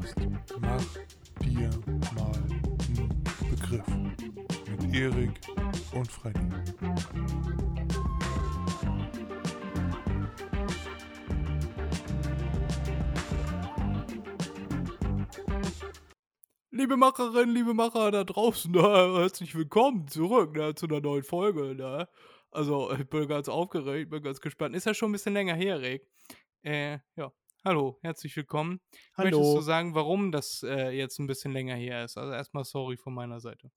Podcast Mach dir mal einen Begriff mit Erik und Freddy. Liebe Macherinnen, liebe Macher da draußen, ne, herzlich willkommen zurück ne, zu einer neuen Folge. Ne? Also, ich bin ganz aufgeregt, bin ganz gespannt. Ist ja schon ein bisschen länger her, Rick. Äh, ja. Hallo, herzlich willkommen. Hallo. Möchtest du sagen, warum das äh, jetzt ein bisschen länger her ist? Also erstmal sorry von meiner Seite.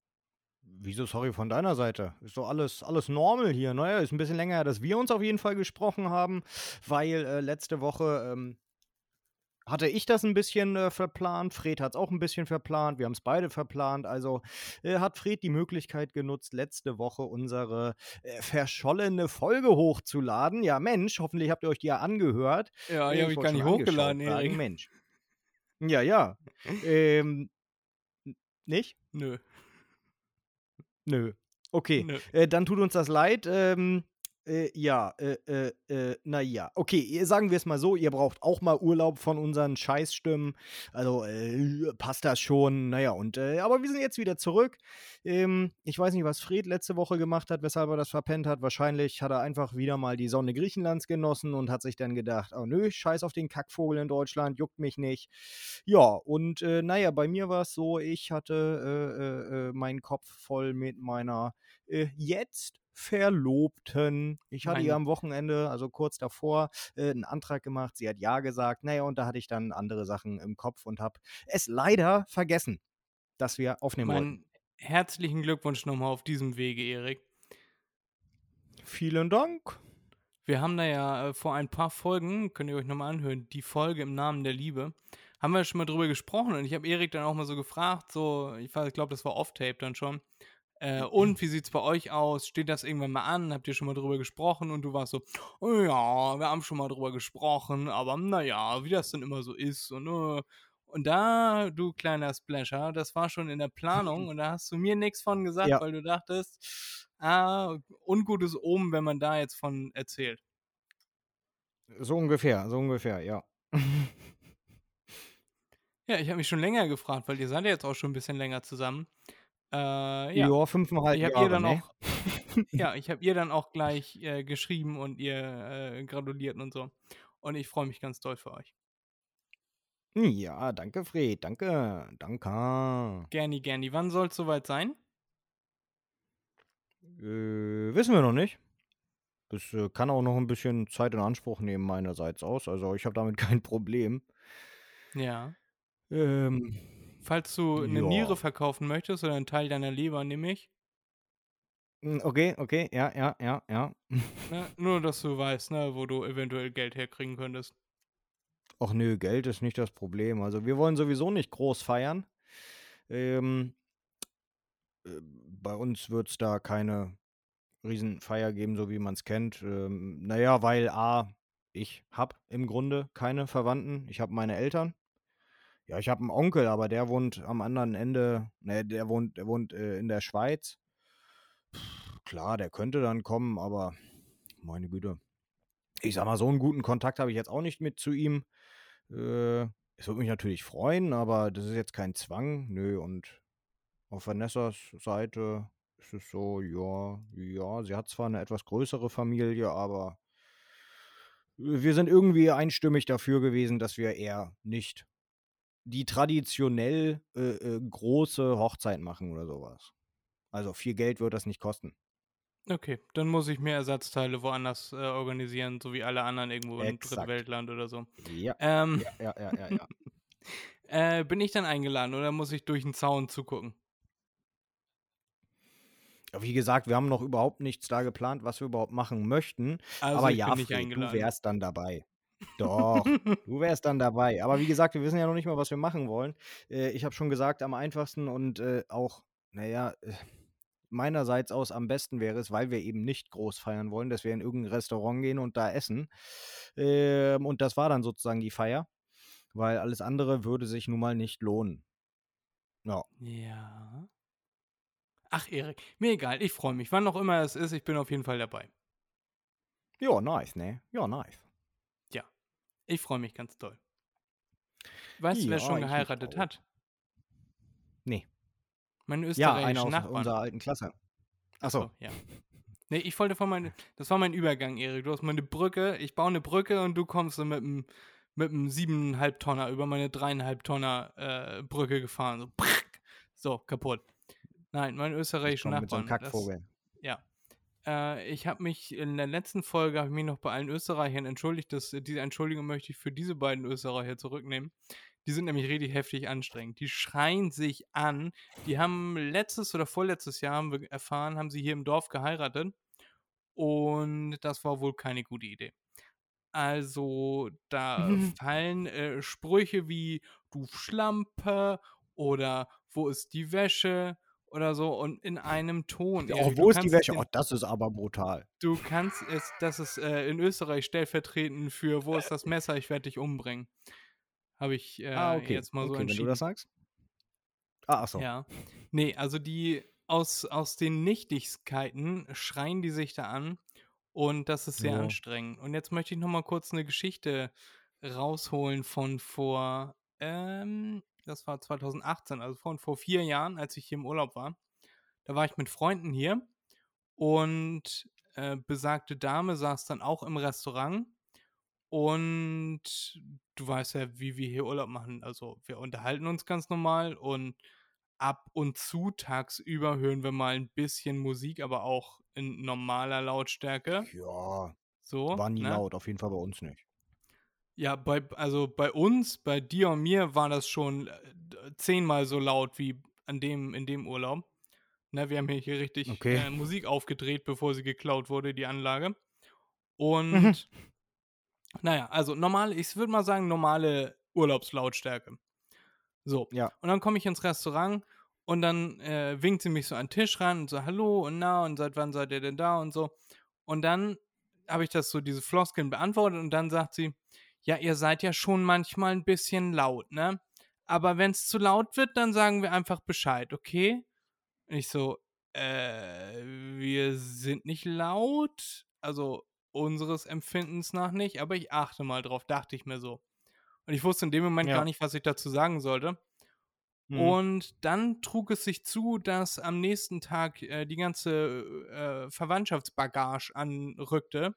Wieso sorry von deiner Seite? Ist doch alles, alles normal hier. Naja, ist ein bisschen länger her, dass wir uns auf jeden Fall gesprochen haben, weil äh, letzte Woche ähm, hatte ich das ein bisschen äh, verplant. Fred hat es auch ein bisschen verplant. Wir haben es beide verplant. Also äh, hat Fred die Möglichkeit genutzt, letzte Woche unsere äh, verschollene Folge hochzuladen. Ja, Mensch, hoffentlich habt ihr euch die ja angehört. Ja, die Äh, habe ich gar nicht hochgeladen, Erik. Mensch. Ja, ja. ähm, nicht? Nö. Nö. Okay. Nö. Äh, dann tut uns das leid. Ähm, äh, ja, äh, äh, äh, naja. Okay, sagen wir es mal so, ihr braucht auch mal Urlaub von unseren Scheißstimmen. Also äh, passt das schon. Naja, und äh, aber wir sind jetzt wieder zurück. Ähm, ich weiß nicht, was Fred letzte Woche gemacht hat, weshalb er das verpennt hat. Wahrscheinlich hat er einfach wieder mal die Sonne Griechenlands genossen und hat sich dann gedacht, oh nö, scheiß auf den Kackvogel in Deutschland, juckt mich nicht. Ja, und naja, bei mir war es so, ich hatte meinen Kopf voll mit meiner äh, jetzt Verlobten. Ich hatte ihr am Wochenende, also kurz davor, äh, einen Antrag gemacht. Sie hat ja gesagt. Naja, und da hatte ich dann andere Sachen im Kopf und habe es leider vergessen, dass wir aufnehmen wollten. Meinen herzlichen Glückwunsch nochmal auf diesem Wege, Erik. Vielen Dank. Wir haben da ja äh, vor ein paar Folgen, könnt ihr euch nochmal anhören, die Folge im Namen der Liebe, haben wir schon mal drüber gesprochen und ich habe Erik dann auch mal so gefragt, so, ich glaube, das war off-tape dann schon. Äh, und wie sieht's bei euch aus? Steht das irgendwann mal an? Habt ihr schon mal drüber gesprochen? Und du warst so, oh ja, wir haben schon mal drüber gesprochen, aber naja, wie das dann immer so ist und äh. und da, du kleiner Splasher, das war schon in der Planung und da hast du mir nichts von gesagt, Ja. weil du dachtest, ah, ungutes Omen, wenn man da jetzt von erzählt. So ungefähr, so ungefähr, ja. Ja, ich habe mich schon länger gefragt, weil ihr seid ja jetzt auch schon ein bisschen länger zusammen. Äh, ja, Ja, fünfeinhalb ich habe Jahre, ihr dann ne? auch, ja, ich habe ihr dann auch gleich äh, geschrieben und ihr äh, gratuliert und so. Und ich freue mich ganz doll für euch. Ja, danke, Fred. Danke. Danke. Gerni, Gerni, wann soll es soweit sein? Äh, wissen wir noch nicht. Das äh, kann auch noch ein bisschen Zeit in Anspruch nehmen meinerseits aus. Also ich habe damit kein Problem. Ja. Ähm, Falls du eine Ja. Niere verkaufen möchtest oder einen Teil deiner Leber, nehme ich. mm, okay, okay, ja, ja, ja, ja. Ne? Nur, dass du weißt, ne, wo du eventuell Geld herkriegen könntest. Ach nö, Geld ist nicht das Problem. Also wir wollen sowieso nicht groß feiern. Ähm, äh, bei uns wird es da keine Riesenfeier geben, so wie man es kennt. Ähm, naja, weil A, ich habe im Grunde keine Verwandten. Ich habe meine Eltern. Ja, ich habe einen Onkel, aber der wohnt am anderen Ende, ne, der wohnt, der wohnt äh, in der Schweiz. Pff, klar, der könnte dann kommen, aber meine Güte. Ich sag mal, so einen guten Kontakt habe ich jetzt auch nicht mit zu ihm. Äh, es würde mich natürlich freuen, aber das ist jetzt kein Zwang. Nö, und auf Vanessas Seite ist es so, ja, ja, sie hat zwar eine etwas größere Familie, aber wir sind irgendwie einstimmig dafür gewesen, dass wir eher nicht die traditionell äh, äh, große Hochzeit machen oder sowas. Also viel Geld wird das nicht kosten. Okay, dann muss ich mir Ersatzteile woanders äh, organisieren, so wie alle anderen irgendwo im Exakt. Drittweltland oder so. Ja, Ähm, ja, ja, ja, ja. Äh, bin ich dann eingeladen oder muss ich durch den Zaun zugucken? Ja, Wie gesagt, wir haben noch überhaupt nichts da geplant, was wir überhaupt machen möchten. Also aber ja, Fred, du wärst dann dabei. Doch, du wärst dann dabei. Aber wie gesagt, wir wissen ja noch nicht mal, was wir machen wollen. Äh, ich habe schon gesagt, am einfachsten und äh, auch, naja, äh, meinerseits aus am besten wäre es, weil wir eben nicht groß feiern wollen, dass wir in irgendein Restaurant gehen und da essen. Ähm, und das war dann sozusagen die Feier, weil alles andere würde sich nun mal nicht lohnen. Ja. Ja. Ach, Erik, mir egal, ich freue mich. Wann auch immer es ist, ich bin auf jeden Fall dabei. Ja, nice, ne? Ja, nice. Ich freue mich ganz doll. weißt du, wer Ja, schon ich mich geheiratet hat? Nee. Meine Ja, österreichischen einer aus Nachbarn. unserer alten Klasse. Ach Achso. so, ja. Nee, ich wollte von meine, das war mein Übergang, Erik. Du hast meine Brücke, ich baue eine Brücke und du kommst so mit einem mit einem siebeneinhalb Tonner über meine dreieinhalb Tonner äh, Brücke gefahren. So, so kaputt. Nein, mein Ich österreichischen komm mit so einem Nachbarn. Das, Kackvogel. ja. Äh, ich habe mich in der letzten Folge habe ich mich noch bei allen Österreichern entschuldigt. Dass, diese Entschuldigung möchte ich für diese beiden Österreicher zurücknehmen. Die sind nämlich richtig heftig anstrengend. Die schreien sich an. Die haben letztes oder vorletztes Jahr haben wir erfahren, haben sie hier im Dorf geheiratet. Und das war wohl keine gute Idee. Also, da fallen äh, Sprüche wie du Schlampe oder wo ist die Wäsche oder so und in einem Ton. Du wo ist die Wäsche? Oh, das ist aber brutal. Du kannst es, das ist äh, in Österreich stellvertretend für wo ist das Messer, ich werde dich umbringen. Habe ich äh, ah, okay. jetzt mal so okay, wenn du entschieden. das sagst. Ah, achso. Ja. Nee, also die aus, aus den Nichtigkeiten schreien die sich da an und das ist sehr Ja. anstrengend. Und jetzt möchte ich noch mal kurz eine Geschichte rausholen von vor, ähm, das war 2018, also von vor vier Jahren, als ich hier im Urlaub war. Da war ich mit Freunden hier und äh, besagte Dame saß dann auch im Restaurant und du weißt ja, wie wir hier Urlaub machen. Also wir unterhalten uns ganz normal und ab und zu tagsüber hören wir mal ein bisschen Musik, aber auch in normaler Lautstärke. Ja, So. war nie ne? laut, auf jeden Fall bei uns nicht. Ja, bei, also bei uns, bei dir und mir war das schon äh, zehnmal so laut wie an dem, in dem Urlaub. Ne, wir haben hier, richtig Okay. äh, Musik aufgedreht, bevor sie geklaut wurde, die Anlage. Und Mhm. naja, also normal, ich würde mal sagen, normale Urlaubslautstärke. So. Ja. Und dann komme ich ins Restaurant und dann äh, winkt sie mich so an den Tisch ran und so, hallo und na und seit wann seid ihr denn da und so. Und dann habe ich das so, diese Floskeln beantwortet und dann sagt sie, ja, ihr seid ja schon manchmal ein bisschen laut, ne? Aber wenn es zu laut wird, dann sagen wir einfach Bescheid, okay? Und ich so, äh, wir sind nicht laut, also unseres Empfindens nach nicht, aber ich achte mal drauf, dachte ich mir so. Und ich wusste in dem Moment Ja. gar nicht, was ich dazu sagen sollte. Mhm. Und dann trug es sich zu, dass am nächsten Tag äh, die ganze äh, Verwandtschaftsbagage anrückte,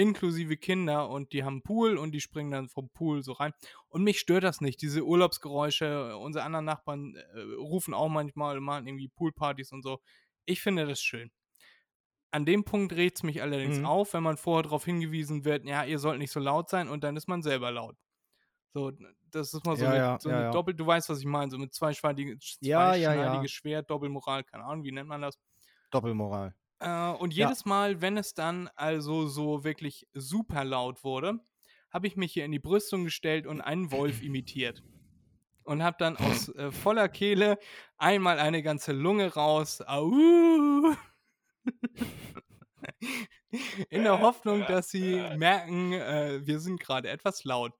inklusive Kinder und die haben einen Pool und die springen dann vom Pool so rein. Und mich stört das nicht, diese Urlaubsgeräusche, unsere anderen Nachbarn äh, rufen auch manchmal, machen irgendwie Poolpartys und so. Ich finde das schön. An dem Punkt regt es mich allerdings Mhm. auf, wenn man vorher darauf hingewiesen wird, ja, ihr sollt nicht so laut sein und dann ist man selber laut. So, das ist mal so Ja, eine, ja, so ja. Doppel, du weißt, was ich meine, so mit zweischneidiges Ja, ja, ja. zweischneidiges Schwert, Doppelmoral, keine Ahnung, wie nennt man das? Doppelmoral. Äh, und Ja. jedes Mal, wenn es dann also so wirklich super laut wurde, habe ich mich hier in die Brüstung gestellt und einen Wolf imitiert. Und habe dann aus äh, voller Kehle einmal eine ganze Lunge raus. Au! in der Hoffnung, dass sie merken, äh, wir sind gerade etwas laut.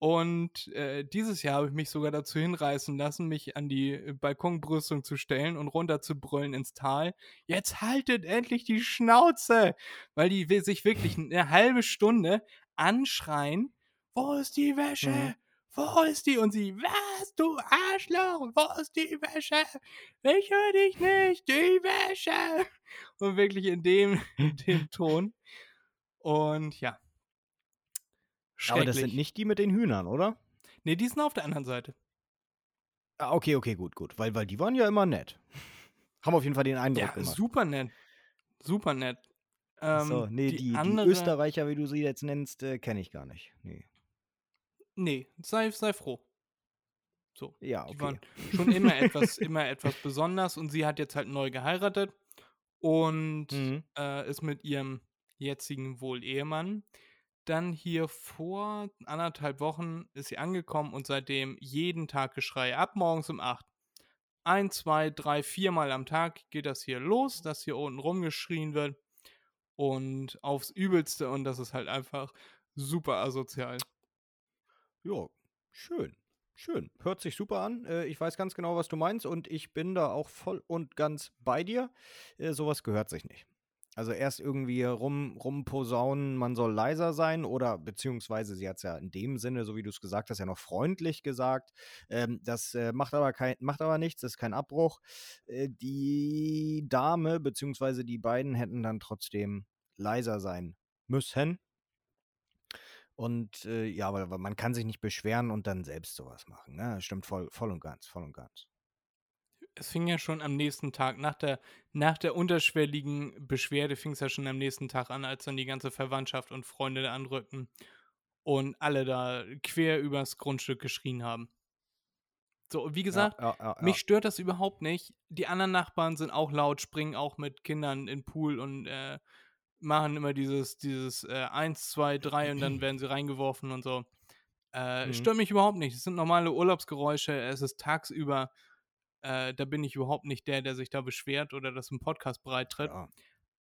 Und äh, dieses Jahr habe ich mich sogar dazu hinreißen lassen, mich an die äh, Balkonbrüstung zu stellen und runter zu brüllen ins Tal. Jetzt haltet endlich die Schnauze! Weil die sich wirklich eine halbe Stunde anschreien. Wo ist die Wäsche? Mhm. Wo ist die? Und sie, was, du Arschloch? Wo ist die Wäsche? Ich höre dich nicht, die Wäsche! Und wirklich in dem, in dem Ton. Und ja. Aber das sind nicht die mit den Hühnern, oder? Nee, die sind auf der anderen Seite. Ah, okay, okay, gut, gut. Weil, weil die waren ja immer nett. Haben auf jeden Fall den Eindruck Ja, gemacht. super nett. Super nett. Ähm, so, nee, die, die, andere, Österreicher, wie du sie jetzt nennst, äh, kenne ich gar nicht. Nee. Nee, sei, sei froh. So. Ja, Die okay. waren schon immer etwas, immer etwas besonders und sie hat jetzt halt neu geheiratet und Mhm. äh, ist mit ihrem jetzigen wohl Ehemann dann hier vor anderthalb Wochen ist sie angekommen und seitdem jeden Tag Geschrei ab morgens um 8. Ein, zwei, drei, viermal am Tag geht das hier los, dass hier unten rumgeschrien wird und aufs Übelste und das ist halt einfach super asozial. Ja, schön. Schön. Hört sich super an. Äh, ich weiß ganz genau, was du meinst und ich bin da auch voll und ganz bei dir. Äh, sowas gehört sich nicht. Also erst irgendwie rum, rumposaunen, man soll leiser sein oder beziehungsweise sie hat es ja in dem Sinne, so wie du es gesagt hast, ja noch freundlich gesagt. Ähm, das äh, macht, aber kein, macht aber nichts, das ist kein Abbruch. Äh, die Dame beziehungsweise die beiden hätten dann trotzdem leiser sein müssen. Und äh, ja, aber, man kann sich nicht beschweren und dann selbst sowas machen. Ne? Stimmt voll, voll und ganz, voll und ganz es fing ja schon am nächsten Tag, nach der, nach der unterschwelligen Beschwerde fing es ja schon am nächsten Tag an, als dann die ganze Verwandtschaft und Freunde da anrückten und alle da quer übers Grundstück geschrien haben. So, wie gesagt, ja, ja, ja, mich stört das überhaupt nicht. Die anderen Nachbarn sind auch laut, springen auch mit Kindern in den Pool und äh, machen immer dieses, dieses äh, 1, 2, 3 und dann werden sie reingeworfen und so. Äh, mhm. Stört mich überhaupt nicht. Es sind normale Urlaubsgeräusche. Es ist tagsüber äh, da bin ich überhaupt nicht der, der sich da beschwert oder das im Podcast bereitritt. Ja.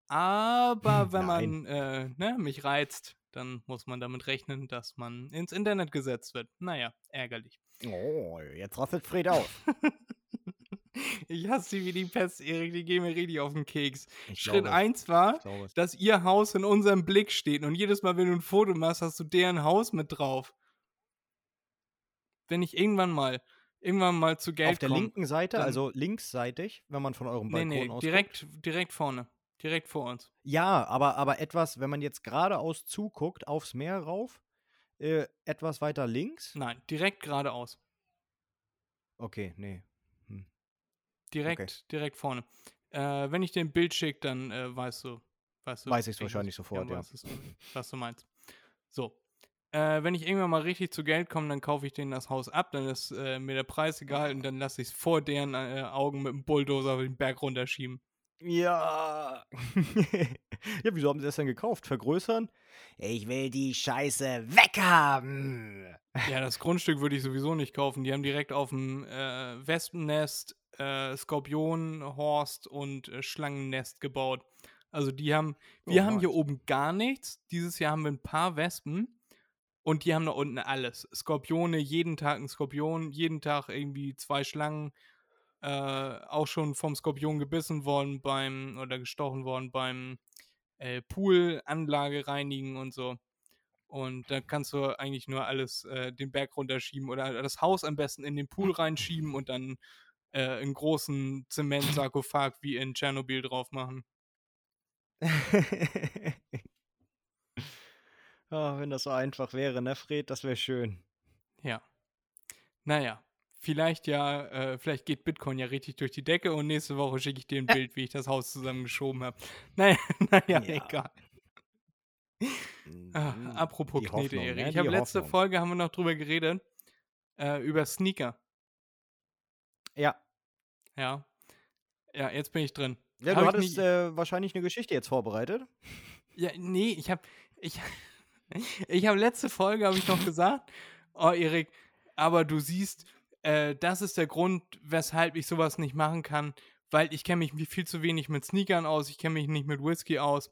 Aber wenn man äh, ne, mich reizt, dann muss man damit rechnen, dass man ins Internet gesetzt wird. Naja, ärgerlich. Oh, jetzt rastet Fred auf. ich hasse sie wie die Pest, Erik. Die gehen mir richtig auf den Keks. Ich Schritt 1 war, dass ihr Haus in unserem Blick steht. Und jedes Mal, wenn du ein Foto machst, hast du deren Haus mit drauf. Wenn ich irgendwann mal irgendwann mal zu Geld Auf der kommt, linken Seite, also linksseitig, wenn man von eurem Balkon nee, nee, aus direkt, direkt vorne. Direkt vor uns. Ja, aber, aber etwas, wenn man jetzt geradeaus zuguckt, aufs Meer rauf, äh, etwas weiter links? Nein, direkt geradeaus. Okay, nee. Hm. Direkt, okay. direkt vorne. Äh, wenn ich dir ein Bild schicke, dann äh, weißt du, weißt du. Weiß ich es wahrscheinlich sofort, ja. ja. Weißt was du meinst. So, äh, wenn ich irgendwann mal richtig zu Geld komme, dann kaufe ich denen das Haus ab, dann ist äh, mir der Preis egal und dann lasse ich es vor deren äh, Augen mit dem Bulldozer den Berg runterschieben. Ja. ja, wieso haben sie das denn gekauft? Vergrößern? Ich will die Scheiße weghaben. Ja, das Grundstück würde ich sowieso nicht kaufen. Die haben direkt auf dem äh, Wespennest, äh, Skorpionhorst und äh, Schlangennest gebaut. Also die haben, wir oh, haben hier oben gar nichts. Dieses Jahr haben wir ein paar Wespen. Und die haben da unten alles. Skorpione, jeden Tag ein Skorpion, jeden Tag irgendwie zwei Schlangen. Äh, auch schon vom Skorpion gebissen worden beim, oder gestochen worden beim äh, Poolanlage reinigen und so. Und da kannst du eigentlich nur alles äh, den Berg runterschieben oder das Haus am besten in den Pool reinschieben und dann äh, einen großen Zementsarkophag wie in Tschernobyl drauf machen. Oh, wenn das so einfach wäre, ne, Fred? Das wäre schön. Ja. Naja, vielleicht ja, äh, vielleicht geht Bitcoin ja richtig durch die Decke und nächste Woche schicke ich dir ein Bild, wie ich das Haus zusammengeschoben habe. Naja, naja, ja. egal. Ah, apropos Knete, Erik. Ne? Ich habe letzte Hoffnung. Folge haben wir noch drüber geredet. Äh, über Sneaker. Ja. Ja. Ja, jetzt bin ich drin. Ja, hab du hattest äh, wahrscheinlich eine Geschichte jetzt vorbereitet. Ja, nee, ich habe ich, ich habe letzte Folge, habe ich noch gesagt, oh Erik, aber du siehst, äh, das ist der Grund, weshalb ich sowas nicht machen kann, weil ich kenne mich viel zu wenig mit Sneakern aus, ich kenne mich nicht mit Whisky aus.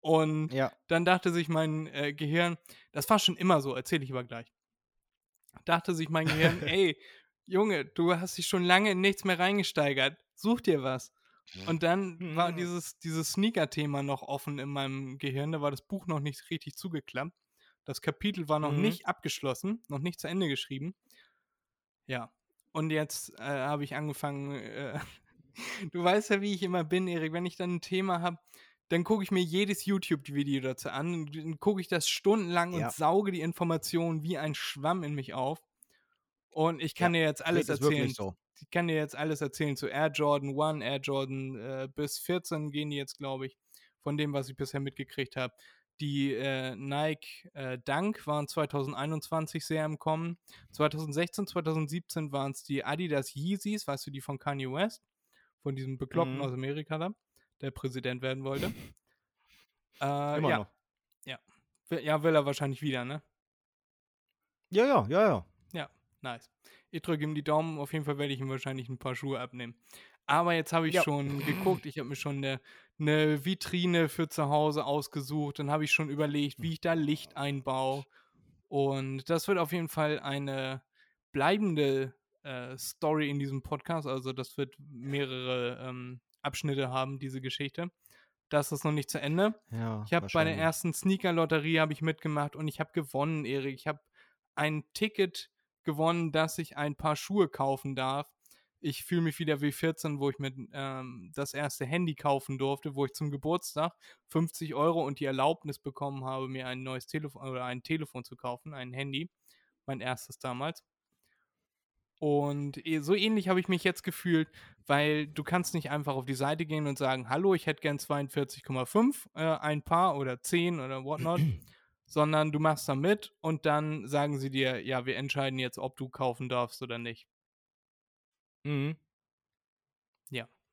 Und ja. dann dachte sich mein äh, Gehirn, das war schon immer so, erzähle ich aber gleich. Dachte sich mein Gehirn, ey, Junge, du hast dich schon lange in nichts mehr reingesteigert, such dir was. Und dann war mhm. dieses, dieses Sneaker-Thema noch offen in meinem Gehirn. Da war das Buch noch nicht richtig zugeklappt. Das Kapitel war noch mhm. nicht abgeschlossen, noch nicht zu Ende geschrieben. Ja. Und jetzt äh, habe ich angefangen. Äh, du weißt ja, wie ich immer bin, Erik. Wenn ich dann ein Thema habe, dann gucke ich mir jedes YouTube-Video dazu an. Dann gucke ich das stundenlang ja. und sauge die Informationen wie ein Schwamm in mich auf. Und ich kann ja, dir jetzt alles erzählen. So ich kann dir jetzt alles erzählen zu Air Jordan 1, Air Jordan äh, bis 14 gehen die jetzt, glaube ich, von dem, was ich bisher mitgekriegt habe. Die äh, Nike äh, Dunk waren 2021 sehr im Kommen. 2016, 2017 waren es die Adidas Yeezys, weißt du, die von Kanye West, von diesem Bekloppten mhm. aus Amerika da, der Präsident werden wollte. äh, Immer ja. noch. Ja. Ja, will er wahrscheinlich wieder, ne? Ja, ja, ja, ja. Ja, nice. Ich drücke ihm die Daumen. Auf jeden Fall werde ich ihm wahrscheinlich ein paar Schuhe abnehmen. Aber jetzt habe ich ja. schon geguckt. Ich habe mir schon eine, eine Vitrine für zu Hause ausgesucht. Dann habe ich schon überlegt, wie ich da Licht einbaue. Und das wird auf jeden Fall eine bleibende äh, Story in diesem Podcast. Also das wird mehrere ähm, Abschnitte haben, diese Geschichte. Das ist noch nicht zu Ende. Ja, Ich habe bei der ersten Sneaker-Lotterie habe ich mitgemacht und ich habe gewonnen, Erik. Ich habe ein Ticket gewonnen, dass ich ein paar Schuhe kaufen darf. Ich fühle mich wieder wie 14, wo ich mir ähm, das erste Handy kaufen durfte, wo ich zum Geburtstag 50 Euro und die Erlaubnis bekommen habe, mir ein neues Telefon oder ein Telefon zu kaufen, ein Handy. Mein erstes damals. Und eh- so ähnlich habe ich mich jetzt gefühlt, weil du kannst nicht einfach auf die Seite gehen und sagen, hallo, ich hätte gern 42,5, äh, ein Paar oder 10 oder whatnot, sondern du machst da mit und dann sagen sie dir, ja, wir entscheiden jetzt, ob du kaufen darfst oder nicht. Mhm.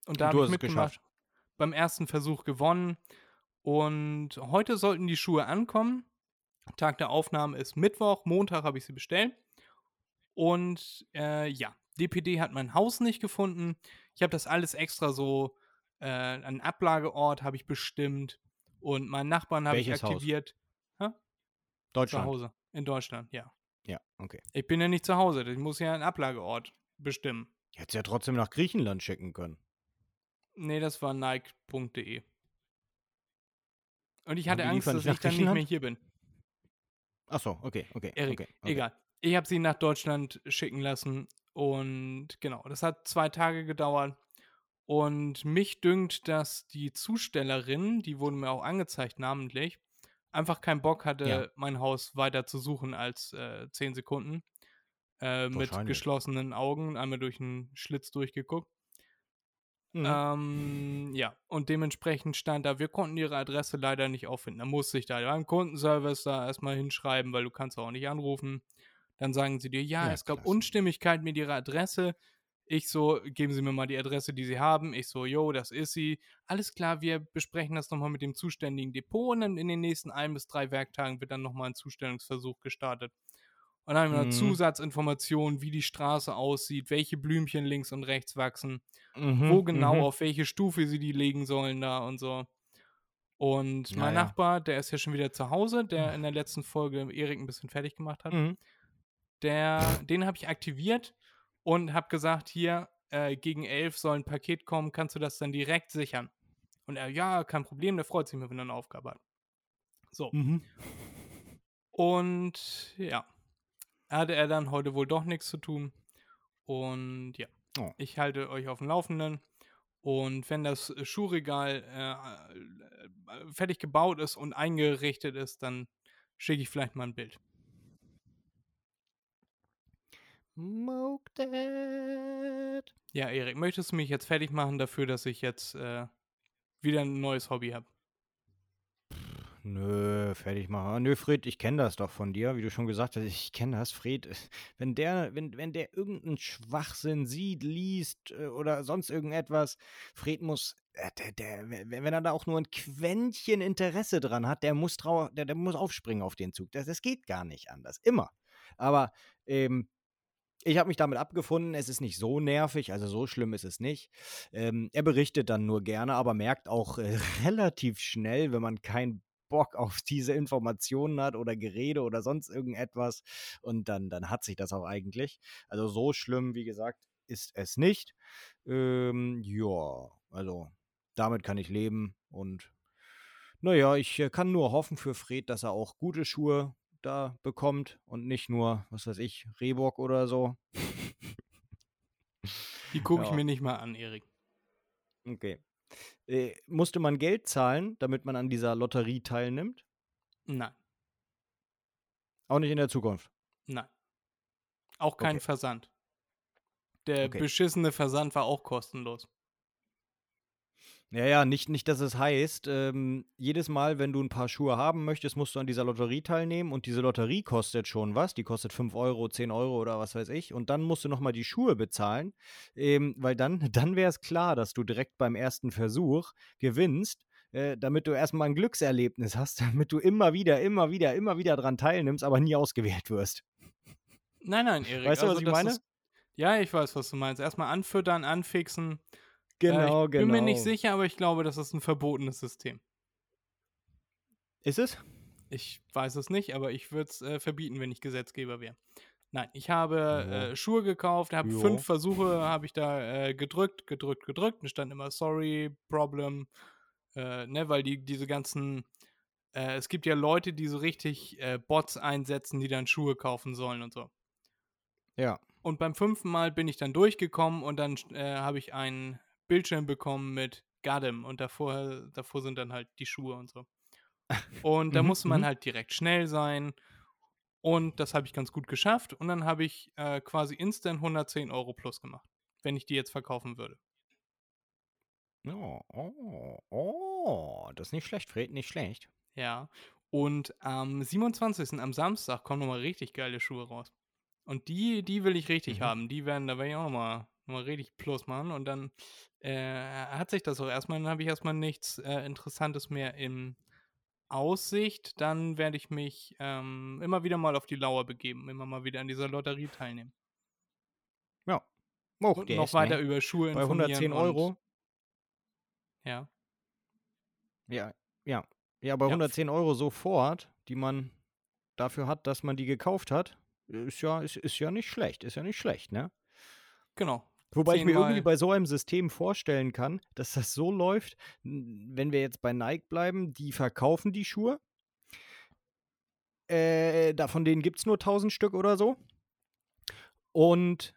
Und da Und du habe ich mitgemacht, geschafft. beim ersten Versuch gewonnen und heute sollten die Schuhe ankommen. Tag der Aufnahme ist Mittwoch, Montag habe ich sie bestellt. Und äh, ja, DPD hat mein Haus nicht gefunden. Ich habe das alles extra so, äh, einen Ablageort habe ich bestimmt und meinen Nachbarn habe ich Welches Haus? Aktiviert. Zu Deutschland. Hause, in Deutschland, ja. Ja, okay. Ich bin ja nicht zu Hause, ich muss ja einen Ablageort bestimmen. Hättest ja trotzdem nach Griechenland schicken können. Nee, das war nike.de. Und ich hatte Angst, dass ich dann nicht mehr hier bin. Ach so, okay, okay. Erik, okay, okay. egal. Ich habe sie nach Deutschland schicken lassen und genau, das hat zwei Tage gedauert. Und mich dünkt, dass die Zustellerin, die wurde mir auch angezeigt namentlich, einfach keinen Bock hatte, Ja. mein Haus weiter zu suchen als äh, 10 Sekunden. Äh, mit geschlossenen Augen, einmal durch einen Schlitz durchgeguckt. Mhm. Ähm, ja, und dementsprechend stand da, wir konnten ihre Adresse leider nicht auffinden. Da musste ich da beim Kundenservice da erstmal hinschreiben, weil du kannst auch nicht anrufen. Dann sagen sie dir, ja, Ja, es gab klasse. Unstimmigkeit mit ihrer Adresse. Ich so, geben Sie mir mal die Adresse, die Sie haben. Ich so, jo, das ist sie. Alles klar, wir besprechen das nochmal mit dem zuständigen Depot und dann in den nächsten ein bis drei Werktagen wird dann nochmal ein Zustellungsversuch gestartet. Und dann haben wir noch Mhm. Zusatzinformationen, wie die Straße aussieht, welche Blümchen links und rechts wachsen Mhm, wo genau, mhm. auf welche Stufe sie die legen sollen da und so. Und mein Naja. Nachbar, der ist ja schon wieder zu Hause, der in der letzten Folge Erik ein bisschen fertig gemacht hat, Mhm. der, den habe ich aktiviert und habe gesagt, hier, äh, gegen elf soll ein Paket kommen, kannst du das dann direkt sichern? Und er, ja, kein Problem, der freut sich immer, wenn er eine Aufgabe hat. So. Mhm. Und ja, hatte er dann heute wohl doch nichts zu tun. Und ja, Oh. ich halte euch auf dem Laufenden. Und wenn das Schuhregal äh, äh, fertig gebaut ist und eingerichtet ist, dann schicke ich vielleicht mal ein Bild. Smoked it. Ja, Erik, möchtest du mich jetzt fertig machen dafür, dass ich jetzt äh, wieder ein neues Hobby habe? Nö, fertig machen. Nö, Fred, ich kenne das doch von dir, wie du schon gesagt hast. Ich kenne das, Fred. Wenn der, wenn, wenn der irgendeinen Schwachsinn sieht, liest äh, oder sonst irgendetwas, Fred muss, äh, der, der, wenn wenn er da auch nur ein Quäntchen Interesse dran hat, der muss trau, der, der muss aufspringen auf den Zug. Das, das geht gar nicht anders. Immer. Aber ähm, ich habe mich damit abgefunden, es ist nicht so nervig, also so schlimm ist es nicht. Ähm, er berichtet dann nur gerne, aber merkt auch äh, relativ schnell, wenn man keinen Bock auf diese Informationen hat oder Gerede oder sonst irgendetwas. Und dann, dann hat sich das auch eigentlich. Also so schlimm, wie gesagt, ist es nicht. Ähm, ja, also damit kann ich leben. Und naja, ich äh, kann nur hoffen für Fred, dass er auch gute Schuhe da bekommt und nicht nur, was weiß ich, Rehbock oder so. Die gucke ich Ja. mir nicht mal an, Erik. Okay. Äh, musste man Geld zahlen, damit man an dieser Lotterie teilnimmt? Nein, Auch nicht in der Zukunft. nein. Auch kein Okay. Versand. Der Okay. beschissene Versand war auch kostenlos. Ja, ja, nicht, nicht, dass es heißt, ähm, jedes Mal, wenn du ein paar Schuhe haben möchtest, musst du an dieser Lotterie teilnehmen und diese Lotterie kostet schon was. Die kostet 5 Euro, 10 Euro oder was weiß ich. Und dann musst du nochmal die Schuhe bezahlen, ähm, weil dann, dann wäre es klar, dass du direkt beim ersten Versuch gewinnst, äh, damit du erstmal ein Glückserlebnis hast, damit du immer wieder, immer wieder, immer wieder dran teilnimmst, aber nie ausgewählt wirst. Nein, nein, Erik. Weißt du, was also ich meine? Ist, ja, ich weiß, was du meinst. Erstmal anfüttern, anfixen. Genau, äh, ich genau. bin mir nicht sicher, aber ich glaube, das ist ein verbotenes System. Ist es? Ich weiß es nicht, aber ich würde es äh, verbieten, wenn ich Gesetzgeber wäre. Nein, ich habe Ja. äh, Schuhe gekauft, habe fünf Versuche, habe ich da äh, gedrückt, gedrückt, gedrückt. Und stand immer sorry, problem, Äh, ne, weil die diese ganzen äh, es gibt ja Leute, die so richtig äh, Bots einsetzen, die dann Schuhe kaufen sollen und so. Ja. Und beim fünften Mal bin ich dann durchgekommen und dann habe ich einen Bildschirm bekommen mit Gadem und davor, davor sind dann halt die Schuhe und so. Und da Mhm, musste man mhm. halt direkt schnell sein. Und das habe ich ganz gut geschafft. Und dann habe ich äh, quasi instant 110 Euro plus gemacht, wenn ich die jetzt verkaufen würde. Oh, oh, oh, das ist nicht schlecht, Fred, nicht schlecht. Ja. Und am 27. am Samstag kommen nochmal richtig geile Schuhe raus. Und die, die will ich richtig Mhm. haben. Die werden, da werde ich auch nochmal noch mal richtig Plus machen. Und dann äh, hat sich das auch erstmal, dann habe ich erstmal nichts äh, Interessantes mehr in Aussicht. Dann werde ich mich ähm, immer wieder mal auf die Lauer begeben, immer mal wieder an dieser Lotterie teilnehmen. Ja. Och, Und noch weiter ne? über Schuhe Bei informieren. 110 und- Euro. Ja. Ja, ja. Ja, bei Ja. 110 Euro sofort, die man dafür hat, dass man die gekauft hat, ist ja, ist, ist ja nicht schlecht. Ist ja nicht schlecht, ne? Genau. Wobei ich mir irgendwie bei so einem System vorstellen kann, dass das so läuft, wenn wir jetzt bei Nike bleiben, die verkaufen die Schuhe. Äh, da, von denen gibt es nur 1000 Stück oder so. Und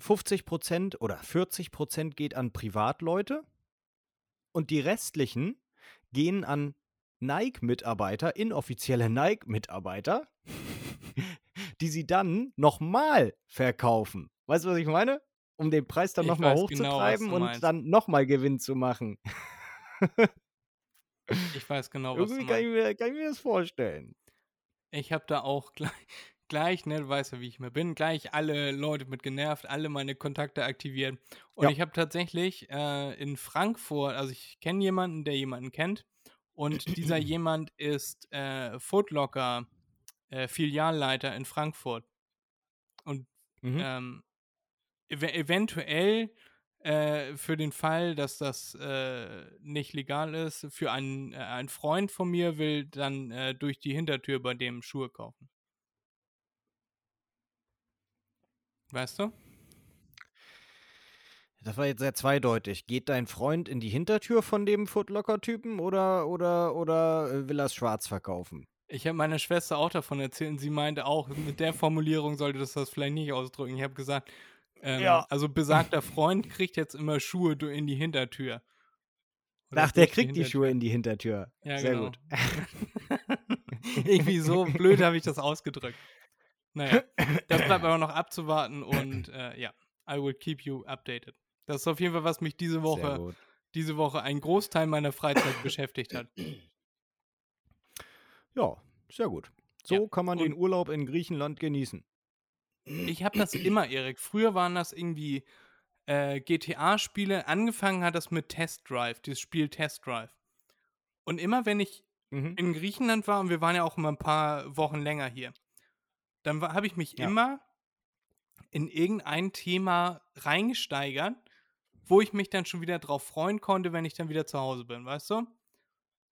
50% oder 40% geht an Privatleute. Und die restlichen gehen an Nike-Mitarbeiter, inoffizielle Nike-Mitarbeiter, die sie dann nochmal verkaufen. Weißt du, was ich meine? Um den Preis dann nochmal genau, hochzutreiben du und meinst. dann nochmal Gewinn zu machen. Ich weiß genau, was du Irgendwie kann ich, meinst. mir, kann ich mir das vorstellen. Ich habe da auch gleich, gleich, ne, du weißt ja, wie ich mir bin, gleich alle Leute mit genervt, alle meine Kontakte aktiviert. Und Ja. ich habe tatsächlich äh, in Frankfurt, also ich kenne jemanden, der jemanden kennt. Und dieser jemand ist äh, Footlocker äh, Filialleiter in Frankfurt. Und Mhm. ähm, ev eventuell äh, für den Fall, dass das äh, nicht legal ist, für einen, äh, ein Freund von mir will dann äh, durch die Hintertür bei dem Schuhe kaufen. Weißt du? Das war jetzt sehr zweideutig. Geht dein Freund in die Hintertür von dem Footlocker-Typen oder, oder, oder äh, will er es schwarz verkaufen? Ich habe meiner Schwester auch davon erzählt und sie meinte auch, mit der Formulierung sollte das das vielleicht nicht ausdrücken. Ich habe gesagt, ähm, Ja. also besagter Freund kriegt jetzt immer Schuhe du- in die Hintertür. Oder Ach, der kriegt die Hintertür. Schuhe in die Hintertür. Ja, Sehr genau. gut. Irgendwie so blöd habe ich das ausgedrückt. Naja, das bleibt aber noch abzuwarten und äh, ja, I will keep you updated. Das ist auf jeden Fall, was mich diese Woche, diese Woche einen Großteil meiner Freizeit beschäftigt hat. Ja, sehr gut. So Ja, kann man den und- Urlaub in Griechenland genießen. Ich habe das immer, Erik. Früher waren das irgendwie äh, GTA-Spiele. Angefangen hat das mit Test Drive, dieses Spiel Test Drive. Und immer wenn ich Mhm. in Griechenland war, und wir waren ja auch immer ein paar Wochen länger hier, dann habe ich mich Ja. immer in irgendein Thema reingesteigert, wo ich mich dann schon wieder drauf freuen konnte, wenn ich dann wieder zu Hause bin, weißt du?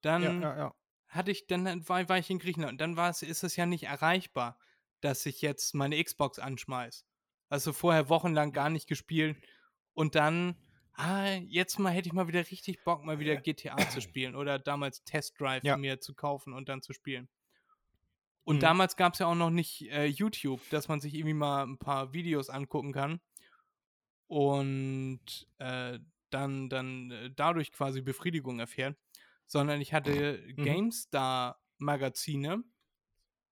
Dann Ja, ja, hatte ich, dann war, war ich in Griechenland und dann war es, ist es ja nicht erreichbar, dass ich jetzt meine Xbox anschmeiß. Also vorher wochenlang gar nicht gespielt und dann, ah, jetzt mal hätte ich mal wieder richtig Bock, mal wieder GTA zu spielen oder damals Test Drive Ja. mir zu kaufen und dann zu spielen. Und Mhm. damals gab es ja auch noch nicht äh, YouTube, dass man sich irgendwie mal ein paar Videos angucken kann und äh, dann, dann äh, dadurch quasi Befriedigung erfährt, sondern ich hatte Mhm. GameStar-Magazine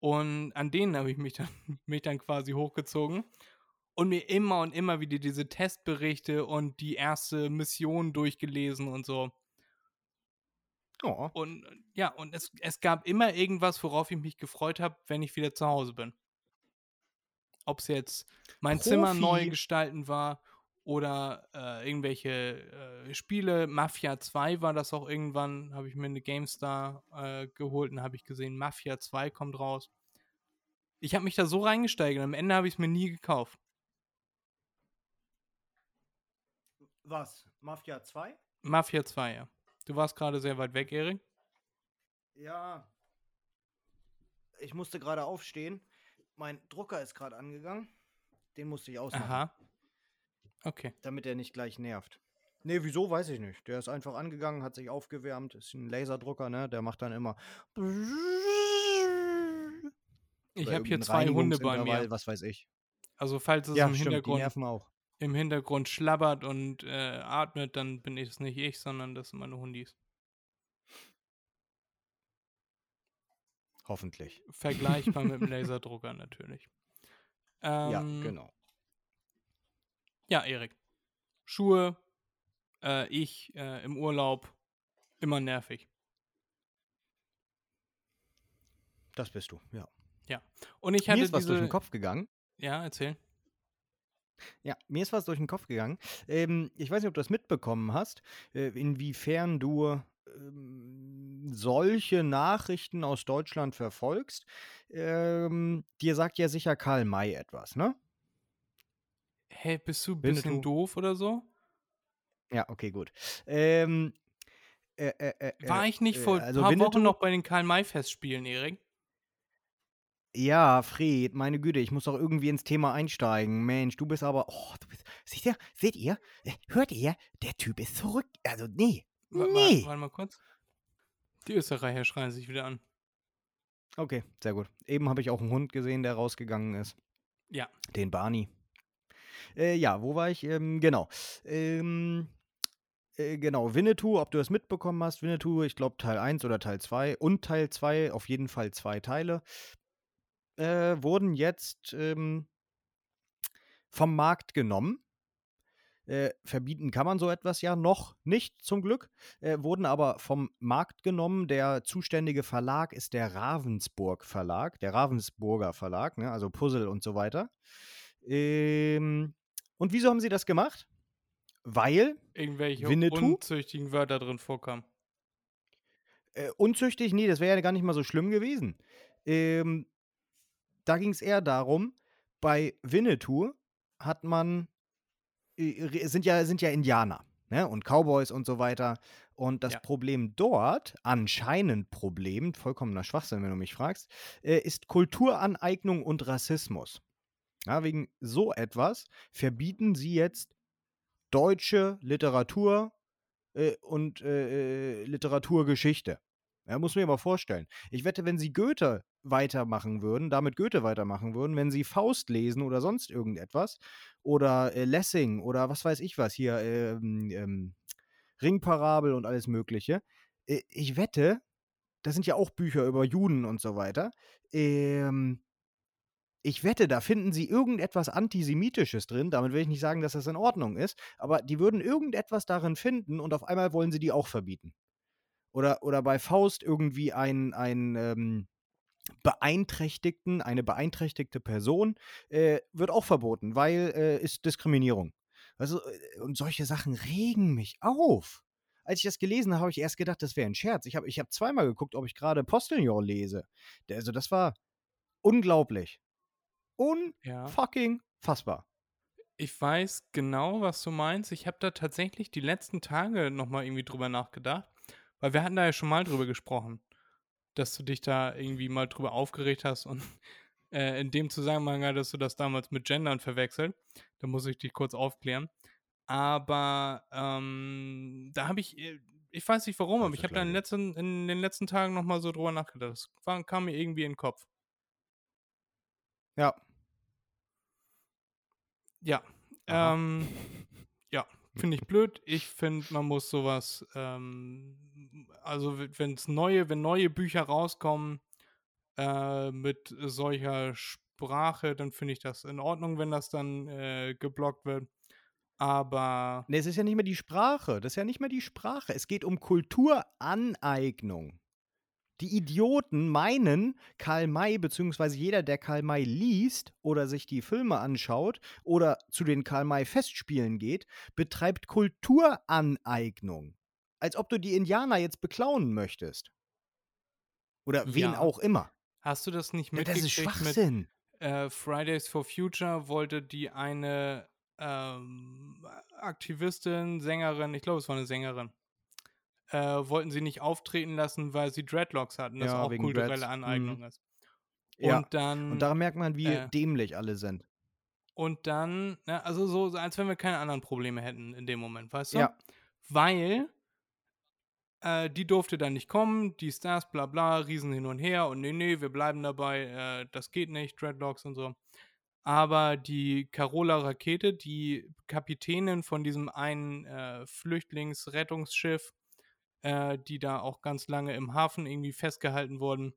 und an denen habe ich mich dann, mich dann quasi hochgezogen und mir immer und immer wieder diese Testberichte und die erste Mission durchgelesen und so. Oh, Und ja, und es, es gab immer irgendwas, worauf ich mich gefreut habe, wenn ich wieder zu Hause bin. Ob es jetzt mein Zimmer neu Profi. gestalten war oder äh, irgendwelche äh, Spiele. Mafia 2 war das auch irgendwann, habe ich mir eine GameStar äh, geholt und habe ich gesehen, Mafia 2 kommt raus. Ich habe mich da so reingesteigert, am Ende habe ich es mir nie gekauft. was? Mafia 2? Mafia 2, ja. Du warst gerade sehr weit weg, Erik. Ja. Ich musste gerade aufstehen. Mein Drucker ist gerade angegangen. Den musste ich ausmachen, Aha. Okay. damit er nicht gleich nervt. Nee, wieso, weiß ich nicht. Der ist einfach angegangen, hat sich aufgewärmt, ist ein Laserdrucker, ne? Der macht dann immer. Ich habe hier zwei Hunde bei mir. Was weiß ich. Also falls es Ja, im stimmt, Hintergrund im Hintergrund schlabbert und äh, atmet, dann bin ich es nicht ich, sondern das sind meine Hundis. Hoffentlich. Vergleichbar mit dem Laserdrucker natürlich. Ähm, ja, genau. Ja, Erik. Schuhe, äh, ich äh, im Urlaub, immer nervig. Das bist du, ja. Und ich Mir hatte ist was durch diese. den Kopf gegangen. Ja, erzähl. Ja, mir ist was durch den Kopf gegangen. Ähm, ich weiß nicht, ob du das mitbekommen hast, äh, inwiefern du ähm, solche Nachrichten aus Deutschland verfolgst. Ähm, dir sagt ja sicher Karl May etwas, ne? Hey, bist du ein bisschen doof oder so? Ja, okay, gut. Ähm, äh, äh, äh, War äh, ich nicht vor ein also paar Winnetou- Wochen noch bei den Karl-May-Festspielen, Erik? Ja, Fred, meine Güte, ich muss doch irgendwie ins Thema einsteigen. Mensch, du bist aber. Oh, du bist. Seht ihr? Seht ihr? Äh, Hört ihr? Der Typ ist zurück. Also, nee. Nee. Warte mal kurz. Die Österreicher schreien sich wieder an. Okay, sehr gut. Eben habe ich auch einen Hund gesehen, der rausgegangen ist. Ja. Den Barney. Äh, ja, wo war ich? Ähm, genau. Ähm, äh, genau, Winnetou, ob du das mitbekommen hast. Winnetou, ich glaube Teil 1 oder Teil 2 und Teil 2, auf jeden Fall zwei Teile, äh, wurden jetzt ähm, vom Markt genommen. Äh, verbieten kann man so etwas ja noch nicht, zum Glück. Äh, wurden aber vom Markt genommen. Der zuständige Verlag ist der Ravensburg Verlag, der Ravensburger Verlag, ne? also Puzzle und so weiter. Ähm, und wieso haben sie das gemacht? Weil Irgendwelche Winnetou? unzüchtigen Wörter drin vorkamen. Äh, unzüchtig, nee, das wäre ja gar nicht mal so schlimm gewesen. Ähm, da ging es eher darum, bei Winnetou hat man, äh, sind ja, sind ja Indianer ne? und Cowboys und so weiter. Und das Ja. Problem dort, anscheinend Problem, vollkommener Schwachsinn, wenn du mich fragst, äh, ist Kulturaneignung und Rassismus. Ja, wegen so etwas verbieten sie jetzt deutsche Literatur äh, und äh, äh, Literaturgeschichte. Ja, muss mir mal vorstellen. Ich wette, wenn sie Goethe weitermachen würden, damit Goethe weitermachen würden, wenn sie Faust lesen oder sonst irgendetwas oder äh, Lessing oder was weiß ich was hier, ähm, ähm, Ringparabel und alles Mögliche. Äh, ich wette, das sind ja auch Bücher über Juden und so weiter. Ähm, ich wette, da finden sie irgendetwas Antisemitisches drin. Damit will ich nicht sagen, dass das in Ordnung ist, aber die würden irgendetwas darin finden und auf einmal wollen sie die auch verbieten. Oder, oder bei Faust irgendwie ein, ein ähm, Beeinträchtigten, eine beeinträchtigte Person äh, wird auch verboten, weil äh, ist Diskriminierung. Also, äh, und solche Sachen regen mich auf. Als ich das gelesen habe, habe ich erst gedacht, das wäre ein Scherz. Ich habe ich hab zweimal geguckt, ob ich gerade Postillon lese. Also, das war unglaublich. Unfucking fassbar. Ich weiß genau, was du meinst. Ich habe da tatsächlich die letzten Tage nochmal irgendwie drüber nachgedacht, weil wir hatten da ja schon mal drüber gesprochen, dass du dich da irgendwie mal drüber aufgeregt hast und äh, in dem Zusammenhang hattest du das damals mit Gendern verwechselt. Da muss ich dich kurz aufklären. Aber ähm, da habe ich, äh, ich weiß nicht warum, aber ich habe da in den, letzten, in den letzten Tagen nochmal so drüber nachgedacht. Das kam mir irgendwie in den Kopf. Ja. Ja. Ähm, ja, finde ich blöd. Ich finde, man muss sowas, ähm, also wenn es neue, wenn neue Bücher rauskommen äh, mit solcher Sprache, dann finde ich das in Ordnung, wenn das dann äh, geblockt wird. Aber Nee, es ist ja nicht mehr die Sprache. Das ist ja nicht mehr die Sprache. Es geht um Kulturaneignung. Die Idioten meinen, Karl May, beziehungsweise jeder, der Karl May liest oder sich die Filme anschaut oder zu den Karl May Festspielen geht, betreibt Kulturaneignung. Als ob du die Indianer jetzt beklauen möchtest. Oder wen Ja. auch immer. hast du das nicht Ja, das ist mitgekriegt mit Schwachsinn. äh, Fridays for Future wollte die eine ähm, Aktivistin, Sängerin, ich glaube, es war eine Sängerin, äh, wollten sie nicht auftreten lassen, weil sie Dreadlocks hatten, das Ja, auch kulturelle Dreads. Aneignung ist. Ja, Und dann, Und daran merkt man, wie äh, dämlich alle sind. und dann, ne, also so, so, als wenn wir keine anderen Probleme hätten in dem Moment, weißt du? Ja. weil äh, die durfte dann nicht kommen, die Stars, bla bla, Riesen hin und her und nee, nee, wir bleiben dabei, äh, das geht nicht, Dreadlocks und so. Aber die Carola Rakete, die Kapitänin von diesem einen äh, Flüchtlingsrettungsschiff, äh, die da auch ganz lange im Hafen irgendwie festgehalten wurden,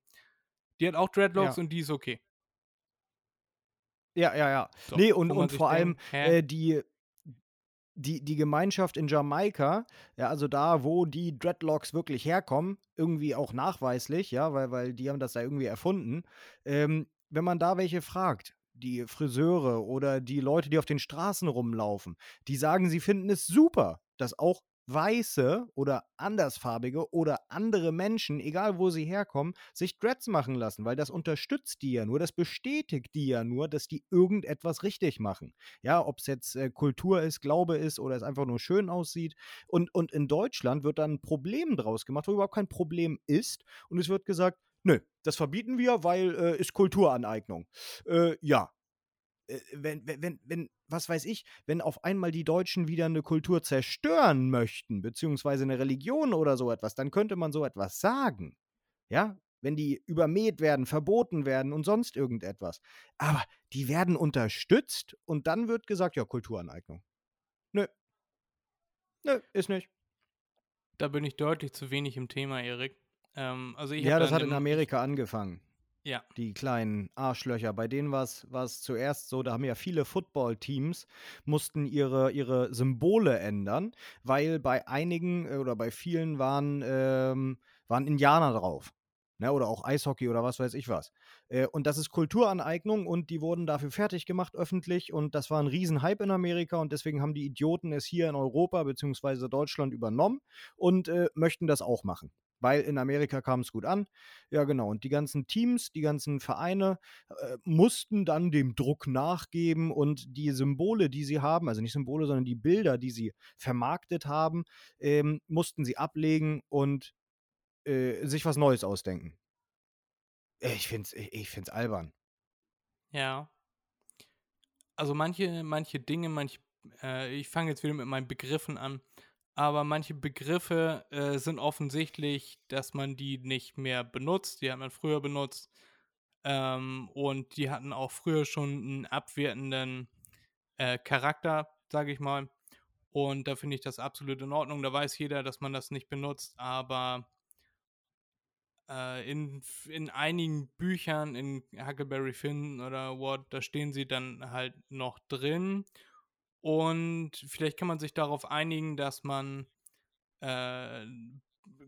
die hat auch Dreadlocks Ja. und die ist okay. Ja, ja, ja. So, nee, und, und vor allem äh, die, die, die Gemeinschaft in Jamaika, ja, also da, wo die Dreadlocks wirklich herkommen, irgendwie auch nachweislich, ja, weil, weil die haben das da irgendwie erfunden. Ähm, wenn man da welche fragt, die Friseure oder die Leute, die auf den Straßen rumlaufen, die sagen, sie finden es super, dass auch weiße oder andersfarbige oder andere Menschen, egal wo sie herkommen, sich Dreads machen lassen, weil das unterstützt die ja nur, das bestätigt die ja nur, dass die irgendetwas richtig machen. Ja, ob es jetzt äh, Kultur ist, Glaube ist oder es einfach nur schön aussieht. Und, und in Deutschland wird dann ein Problem draus gemacht, wo überhaupt kein Problem ist. Und es wird gesagt, nö, das verbieten wir, weil äh, ist Kulturaneignung. Äh, ja. Äh, Wenn, wenn, wenn, wenn, was weiß ich, wenn auf einmal die Deutschen wieder eine Kultur zerstören möchten, beziehungsweise eine Religion oder so etwas, dann könnte man so etwas sagen. Ja, wenn die übermäht werden, verboten werden und sonst irgendetwas. Aber die werden unterstützt und dann wird gesagt, ja, Kulturaneignung. Nö. Nö, ist nicht. Da bin ich deutlich zu wenig im Thema, Erik. Ähm, also ich ja, das hat in Amerika angefangen. Ja, Die kleinen Arschlöcher. Bei denen war es zuerst so, da haben ja viele Football-Teams, mussten ihre, ihre Symbole ändern, weil bei einigen äh, oder bei vielen waren, ähm, waren Indianer drauf. Ne, oder auch Eishockey oder was weiß ich was. Äh, und das ist Kulturaneignung und die wurden dafür fertig gemacht öffentlich und das war ein Riesenhype in Amerika und deswegen haben die Idioten es hier in Europa bzw. Deutschland übernommen und äh, möchten das auch machen. Weil in Amerika kam es gut an. Ja, genau. Und die ganzen Teams, die ganzen Vereine äh, mussten dann dem Druck nachgeben und die Symbole, die sie haben, also nicht Symbole, sondern die Bilder, die sie vermarktet haben, ähm, mussten sie ablegen und äh, sich was Neues ausdenken. Ich find's, ich, ich find's albern. ja. Also manche, manche Dinge, manche, äh, ich fange jetzt wieder mit meinen Begriffen an, aber manche Begriffe äh, sind offensichtlich, dass man die nicht mehr benutzt. Die hat man früher benutzt. Ähm, und die hatten auch früher schon einen abwertenden äh, Charakter, sage ich mal. Und da finde ich das absolut in Ordnung. Da weiß jeder, dass man das nicht benutzt, aber äh, in, in einigen Büchern, in Huckleberry Finn oder what, da stehen sie dann halt noch drin. Und vielleicht kann man sich darauf einigen, dass man äh,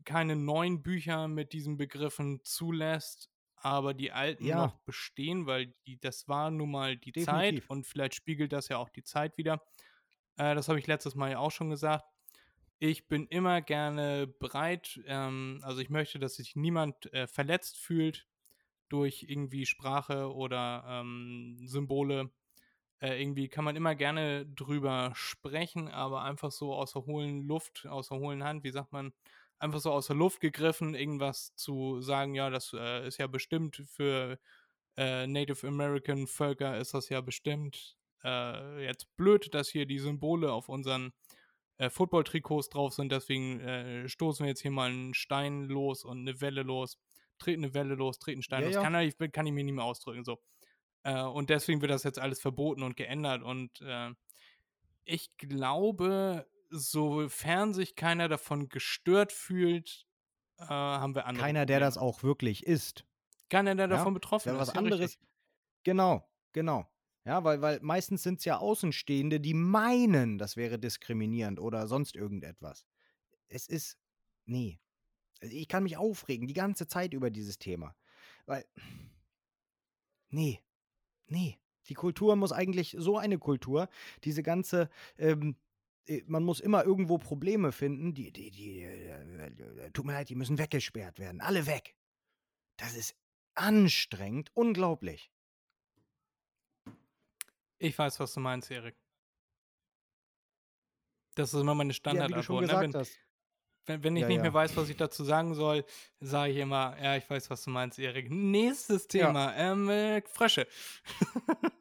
keine neuen Bücher mit diesen Begriffen zulässt, aber die alten Ja. noch bestehen, weil die, das war nun mal die Zeit Definitiv. und vielleicht spiegelt das ja auch die Zeit wieder. Äh, das habe ich letztes Mal ja auch schon gesagt. Ich bin immer gerne bereit, ähm, also ich möchte, dass sich niemand äh, verletzt fühlt durch irgendwie Sprache oder ähm, Symbole. Äh, irgendwie kann man immer gerne drüber sprechen, aber einfach so aus der hohlen Luft, aus der hohlen Hand, wie sagt man, einfach so aus der Luft gegriffen, irgendwas zu sagen, ja, das äh, ist ja bestimmt für äh, Native American Völker ist das ja bestimmt äh, jetzt blöd, dass hier die Symbole auf unseren äh, Football-Trikots drauf sind, deswegen äh, stoßen wir jetzt hier mal einen Stein los und eine Welle los, treten eine Welle los, treten einen Stein Ja, los. ja. Kann, ich, kann ich mir nicht mehr ausdrücken, so. Äh, und deswegen wird das jetzt alles verboten und geändert und äh, ich glaube, sofern sich keiner davon gestört fühlt, äh, haben wir andere Keiner, der das auch wirklich ist. Keiner, der Ja, davon betroffen Ja, ist. was anderes. richtig. Genau, genau. Ja, weil, weil meistens sind es ja Außenstehende, die meinen, das wäre diskriminierend oder sonst irgendetwas. Es ist. Nee. Ich kann mich aufregen die ganze Zeit über dieses Thema. Weil. Nee. Nee. Die Kultur muss eigentlich so eine Kultur, diese ganze. Ähm, äh, man muss immer irgendwo Probleme finden, die, die, die, äh, tut mir leid, die müssen weggesperrt werden. Alle weg. Das ist anstrengend, unglaublich. Ich weiß, was du meinst, Erik. Das ist immer meine Ja, wie du Standardantwort. schon ne? gesagt wenn, hast. Wenn, wenn ich Ja, nicht ja. mehr weiß, was ich dazu sagen soll, sage ich immer, ja, ich weiß, was du meinst, Erik. Nächstes Ja. Thema, ähm, äh, Frösche.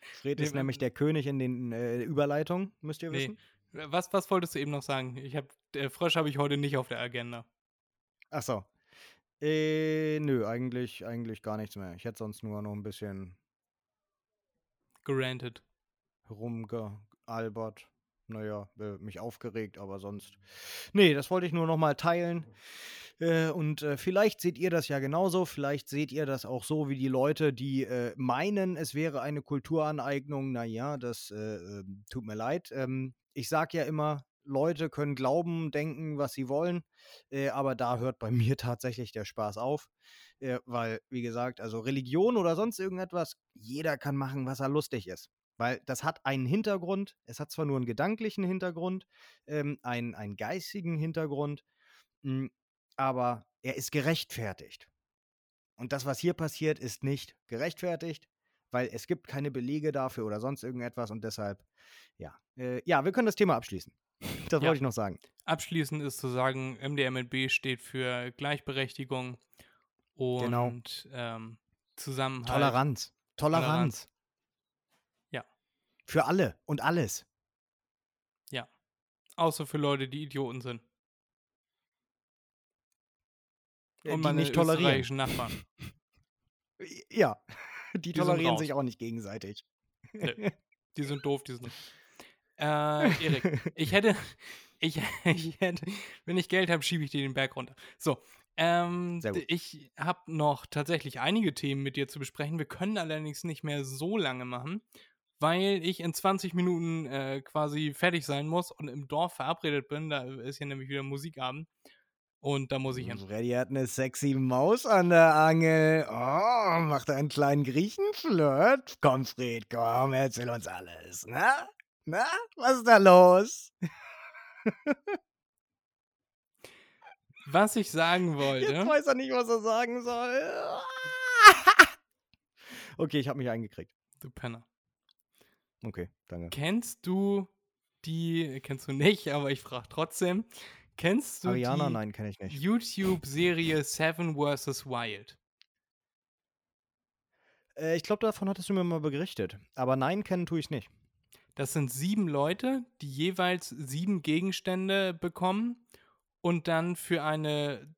Fred Nee, ist nämlich der König in den äh, Überleitungen, müsst ihr Nee, wissen. Was, was wolltest du eben noch sagen? Ich hab, äh, Frösch habe ich heute nicht auf der Agenda. Ach so. Äh, nö, eigentlich, eigentlich gar nichts mehr. Ich hätte sonst nur noch ein bisschen Gerantet. rumgealbert. Naja, äh, mich aufgeregt, aber sonst. Nee, das wollte ich nur noch mal teilen. Äh, und äh, vielleicht seht ihr das ja genauso. Vielleicht seht ihr das auch so wie die Leute, die meinen, es wäre eine Kulturaneignung. Naja, das äh, ähm, tut mir leid. Ähm, ich sage ja immer, Leute können glauben, denken, was sie wollen. Aber da hört bei mir tatsächlich der Spaß auf. Weil, wie gesagt, also Religion oder sonst irgendetwas, jeder kann machen, was er lustig ist. Weil das hat einen Hintergrund, es hat zwar nur einen gedanklichen Hintergrund, ähm, einen, einen geistigen Hintergrund, mh, aber er ist gerechtfertigt. Und das, was hier passiert, ist nicht gerechtfertigt, weil es gibt keine Belege dafür oder sonst irgendetwas und deshalb, ja. Äh, ja, wir können das Thema abschließen. Das Ja. wollte ich noch sagen. Abschließend ist zu sagen, MDMNB steht für Gleichberechtigung und Genau. ähm, Zusammenhalt. Toleranz. Toleranz. Toleranz. Ja. Für alle und alles. Außer für Leute, die Idioten sind. Äh, und die meine nicht tolerieren. Nachbarn. Ja, die Die tolerieren sich auch nicht gegenseitig. Nö. Die sind doof, die sind. Äh, Erik, ich hätte, ich, ich hätte, wenn ich Geld habe, schiebe ich dir den Berg runter. So, ähm, Sehr gut. d- ich habe noch tatsächlich einige Themen mit dir zu besprechen. Wir können allerdings nicht mehr so lange machen, weil ich in 20 Minuten äh, quasi fertig sein muss und im Dorf verabredet bin. Da ist ja nämlich wieder Musikabend. Und da muss ich hin. Freddy hat eine sexy Maus an der Angel. Oh, macht einen kleinen Griechenflirt. Komm, Fred, komm, erzähl uns alles. Na? Na? Was ist da los? Was ich sagen Jetzt wollte. weiß er nicht, was er sagen soll. Okay, ich habe mich eingekriegt. Du Penner. Okay, danke. Kennst du die, kennst du nicht, aber ich frage trotzdem, kennst du Ariana, die nein, kenne ich nicht. YouTube-Serie Seven vs. Wild? Äh, ich glaube, davon hattest du mir mal berichtet. Aber nein, kennen tue ich nicht. Das sind sieben Leute, die jeweils sieben Gegenstände bekommen und dann für eine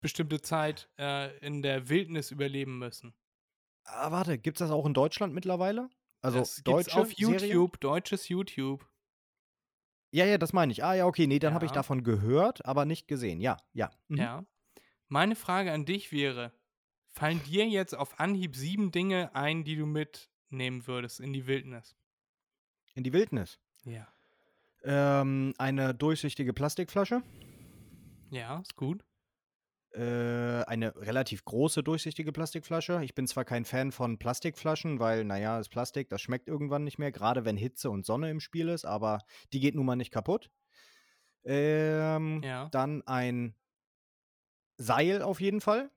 bestimmte Zeit äh, in der Wildnis überleben müssen. Ah, warte, gibt's das auch in Deutschland mittlerweile? Also das deutsche auf YouTube, Serie? deutsches YouTube. Ja, ja, das meine ich. Ah, ja, okay, nee, dann habe ich Ja. davon gehört, aber nicht gesehen. Ja, ja. Mhm. Ja. Meine Frage an dich wäre: Fallen dir jetzt auf Anhieb sieben Dinge ein, die du mitnehmen würdest in die Wildnis? In die Wildnis. Ja. Ähm, eine durchsichtige Plastikflasche. Ja, ist gut. Äh, eine relativ große durchsichtige Plastikflasche. Ich bin zwar kein Fan von Plastikflaschen, weil, naja, das Plastik, das schmeckt irgendwann nicht mehr, gerade wenn Hitze und Sonne im Spiel ist, aber die geht nun mal nicht kaputt. Ähm, Ja. Dann ein Seil auf jeden Fall.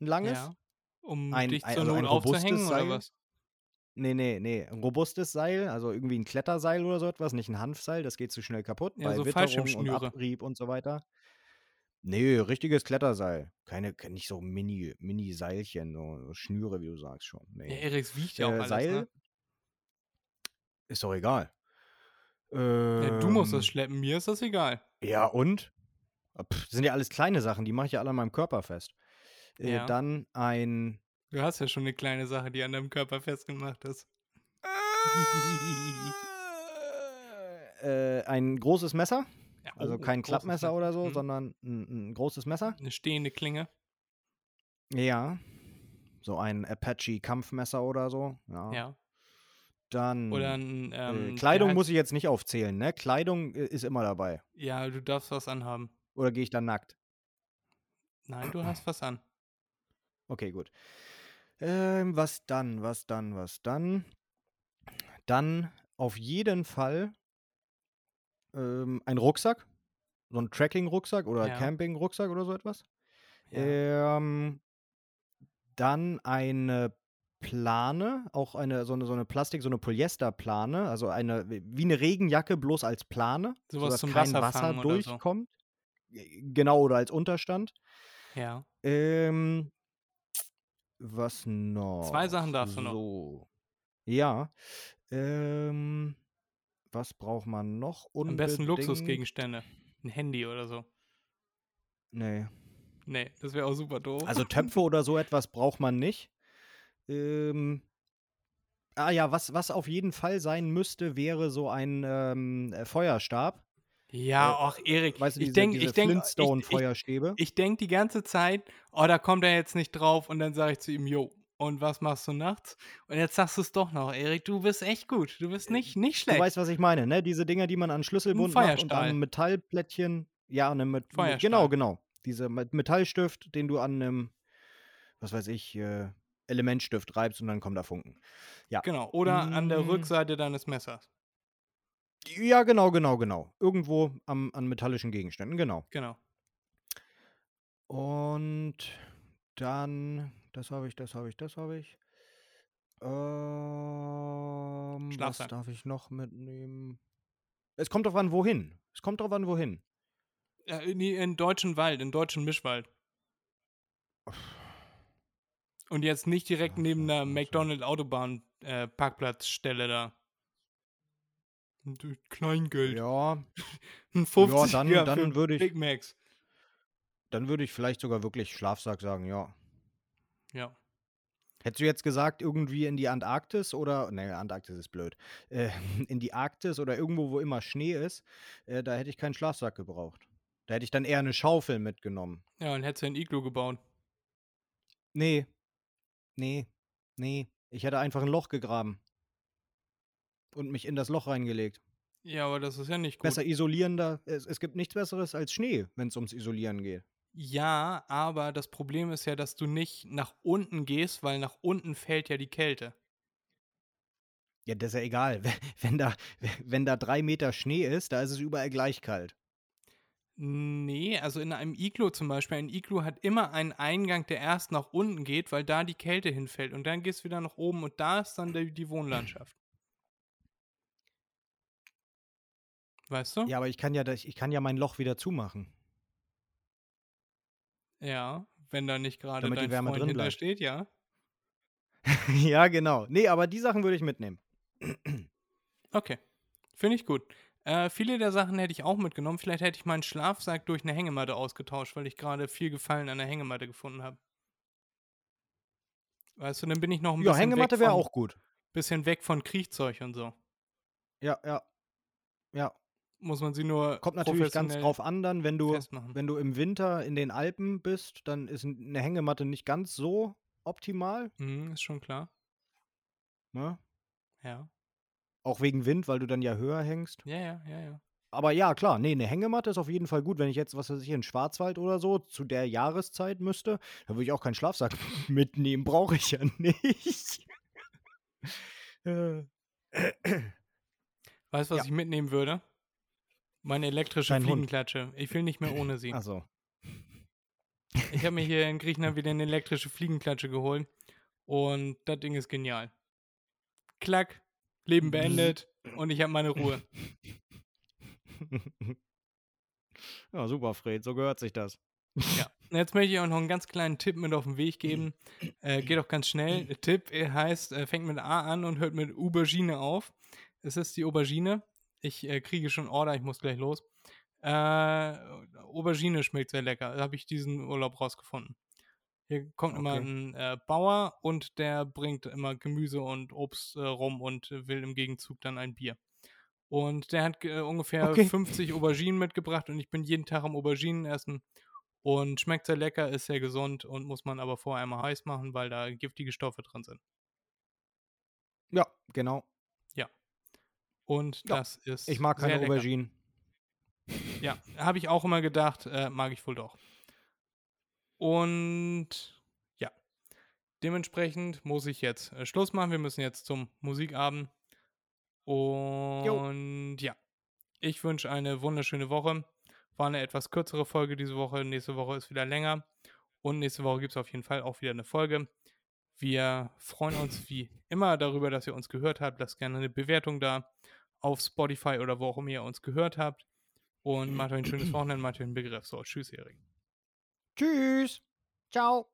Ein langes. Ja. Um Ein- dich ein- zur also Not aufzuhängen oder Seil? was? Nee, nee, nee. Ein robustes Seil, also irgendwie ein Kletterseil oder so etwas, nicht ein Hanfseil, das geht zu schnell kaputt. Ja, bei so Witterung und. Abrieb und so weiter. Nee, richtiges Kletterseil. Keine, ke- nicht so Mini, Mini-Seilchen, so Schnüre, wie du sagst schon. Ja, Nee. Eriks wiegt ja auch Äh, alles, Seil ne? ist doch egal. Ja, du musst Ähm, das schleppen, mir ist das egal. Ja, und? Ah, Pff, sind ja alles kleine Sachen, die mache ich ja alle an meinem Körper fest. Äh, Ja. Dann ein. Du hast ja schon eine kleine Sache, die an deinem Körper festgemacht ist. äh, ein großes Messer. Ja, Also oh, kein Klappmesser Messer. oder so, Mhm. sondern ein, ein großes Messer. Eine stehende Klinge. Ja. So ein Apache-Kampfmesser oder so. Ja. Ja. Dann. Oder ein. äh, Ähm, Kleidung muss ich jetzt nicht aufzählen, ne? Kleidung äh, ist immer dabei. Ja, du darfst was anhaben. Oder gehe ich dann nackt? Nein, du hast was an. Okay, gut. Ähm, was dann, was dann, was dann? Dann auf jeden Fall ähm, ein Rucksack. So ein Trekking-Rucksack oder Ja. Camping-Rucksack oder so etwas. Ja. Ähm, dann eine Plane, auch eine so eine, so eine Plastik, so eine Polyesterplane, also eine wie eine Regenjacke, bloß als Plane, Sowas sodass zum kein Wasser so. durchkommt. G- Genau, oder als Unterstand. ja. Ähm, was noch? Sachen darfst du noch. So. Ja. Ähm, Was braucht man noch? Am besten Unbedingt- Luxusgegenstände. Ein Handy oder so. Nee. Nee, das wäre auch super doof. Also Töpfe oder so etwas braucht man nicht. Ähm, ah ja, was, was auf jeden Fall sein müsste, wäre so ein ähm, äh, Feuerstab. ja, äh, ach, Erik, Weißt du, ich denke, ich denke, ich, ich, ich denk die ganze Zeit, oh, da kommt er jetzt nicht drauf und dann sage ich zu ihm, jo, und was machst du nachts? Und jetzt sagst du es doch noch, Erik, du bist echt gut, du bist nicht, nicht Du schlecht. weißt, was ich meine, ne? Diese Dinger, die man an Schlüsselbund macht und an Metallplättchen. Ja, ne, mit, Feuerstahl. genau, genau. Diese mit Metallstift, den du an einem, was weiß ich, äh, Elementstift reibst und dann kommt da Funken. Ja. Genau, oder an der Mm. Rückseite deines Messers. Ja, genau, genau, genau. Irgendwo am, an metallischen Gegenständen, genau. Genau. Und dann, das habe ich, das habe ich, das habe ich. Ähm, was darf ich noch mitnehmen? Es kommt drauf an, wohin. Es kommt drauf an, wohin. Ja, in, die- in deutschen Wald, in deutschen Mischwald. Und jetzt nicht direkt Ach, neben der so, so. McDonald Autobahn äh, Parkplatzstelle da. Äh, Kleingeld. Ja, Ein 50 dann- ja, dann für würde ich- Big Macs. dann würde ich vielleicht sogar wirklich Schlafsack sagen, ja. Ja. Hättest du jetzt gesagt, irgendwie in die Antarktis oder, nee, Antarktis ist blöd, äh, in die Arktis oder irgendwo, wo immer Schnee ist, äh, da hätte ich keinen Schlafsack gebraucht. Da hätte ich dann eher eine Schaufel mitgenommen. Ja, und hättest du ein Iglu gebaut. Nee. Nee. Nee. Ich hätte einfach ein Loch gegraben. Und mich in das Loch reingelegt. Ja, aber das ist ja nicht gut. Besser isolierender. Es, es gibt nichts Besseres als Schnee, wenn es ums Isolieren geht. Ja, aber das Problem ist ja, dass du nicht nach unten gehst, weil nach unten fällt ja die Kälte. Ja, das ist ja egal. Wenn- da, wenn da drei Meter Schnee ist, da ist es überall gleich kalt. Nee, also in einem Iglu zum Beispiel, ein Iglu hat immer einen Eingang, der erst nach unten geht, weil da die Kälte hinfällt. Und dann gehst du wieder nach oben und da ist dann die, die Wohnlandschaft. Weißt du? Ja, aber ich kann ja, ich kann ja mein Loch wieder zumachen. Ja, wenn da nicht gerade Damit die dein Wärme Freund drin hinter bleibt. steht, ja. ja, genau. Nee, aber die Sachen würde ich mitnehmen. Okay, finde ich gut. Äh, viele der Sachen hätte ich auch mitgenommen. Vielleicht hätte ich meinen Schlafsack durch eine Hängematte ausgetauscht, weil ich gerade viel Gefallen an der Hängematte gefunden habe. Weißt du, dann bin ich noch ein Ja, bisschen, Hängematte weg wäre von, auch gut. bisschen weg von Kriechzeug und so. Ja, ja. Ja, Muss man sie nur kommt natürlich ganz drauf an, dann, wenn du, festmachen. wenn du im Winter in den Alpen bist, dann ist eine Hängematte nicht ganz so optimal. Mhm, ist schon klar. Ne? Ja. Auch wegen Wind, weil du dann ja höher hängst. Ja, ja, ja, ja. Aber ja, klar, nee, eine Hängematte ist auf jeden Fall gut. Wenn ich jetzt, was weiß ich, in Schwarzwald oder so zu der Jahreszeit müsste, dann würde ich auch keinen Schlafsack mitnehmen. Brauche ich ja nicht. Äh, Weißt du, was Ja. ich mitnehmen würde? Meine elektrische Dein Hund. Fliegenklatsche. Ich will nicht mehr ohne sie. Ach so. Ich habe mir hier in Griechenland wieder eine elektrische Fliegenklatsche geholt. Und das Ding ist genial. Klack, Leben beendet und ich habe meine Ruhe. ja, super, Fred, so gehört sich das. Ja. Jetzt möchte ich auch noch einen ganz kleinen Tipp mit auf den Weg geben. Äh, geht auch ganz schnell. Der Tipp äh, heißt, äh, fängt mit A an und hört mit Aubergine auf. Es ist die Aubergine. Ich äh, kriege schon Order, ich muss gleich los. Äh, Aubergine schmeckt sehr lecker. Da habe ich diesen Urlaub rausgefunden. Hier kommt immer Okay. ein äh, Bauer und der bringt immer Gemüse und Obst äh, rum und will im Gegenzug dann ein Bier. Und der hat äh, ungefähr Okay. 50 Auberginen mitgebracht und ich bin jeden Tag am Auberginen essen. Und schmeckt sehr lecker, ist sehr gesund und muss man aber vorher einmal heiß machen, weil da giftige Stoffe drin sind. Ja, genau. Und Ja, das ist. Ich mag keine. Auberginen. Ja, habe ich auch immer gedacht, äh, mag ich wohl doch. Und ja, dementsprechend muss ich jetzt äh, Schluss machen. Wir müssen jetzt zum Musikabend. Und ja, ich wünsche eine wunderschöne Woche. War eine etwas kürzere Folge diese Woche. Nächste Woche ist wieder länger. Und nächste Woche gibt es auf jeden Fall auch wieder eine Folge. Wir freuen uns wie immer darüber, dass ihr uns gehört habt. Lasst gerne eine Bewertung da auf Spotify oder wo auch immer ihr uns gehört habt. Und macht euch ein schönes Wochenende, macht euch einen Begriff. So, tschüss, Erik. Tschüss. Ciao.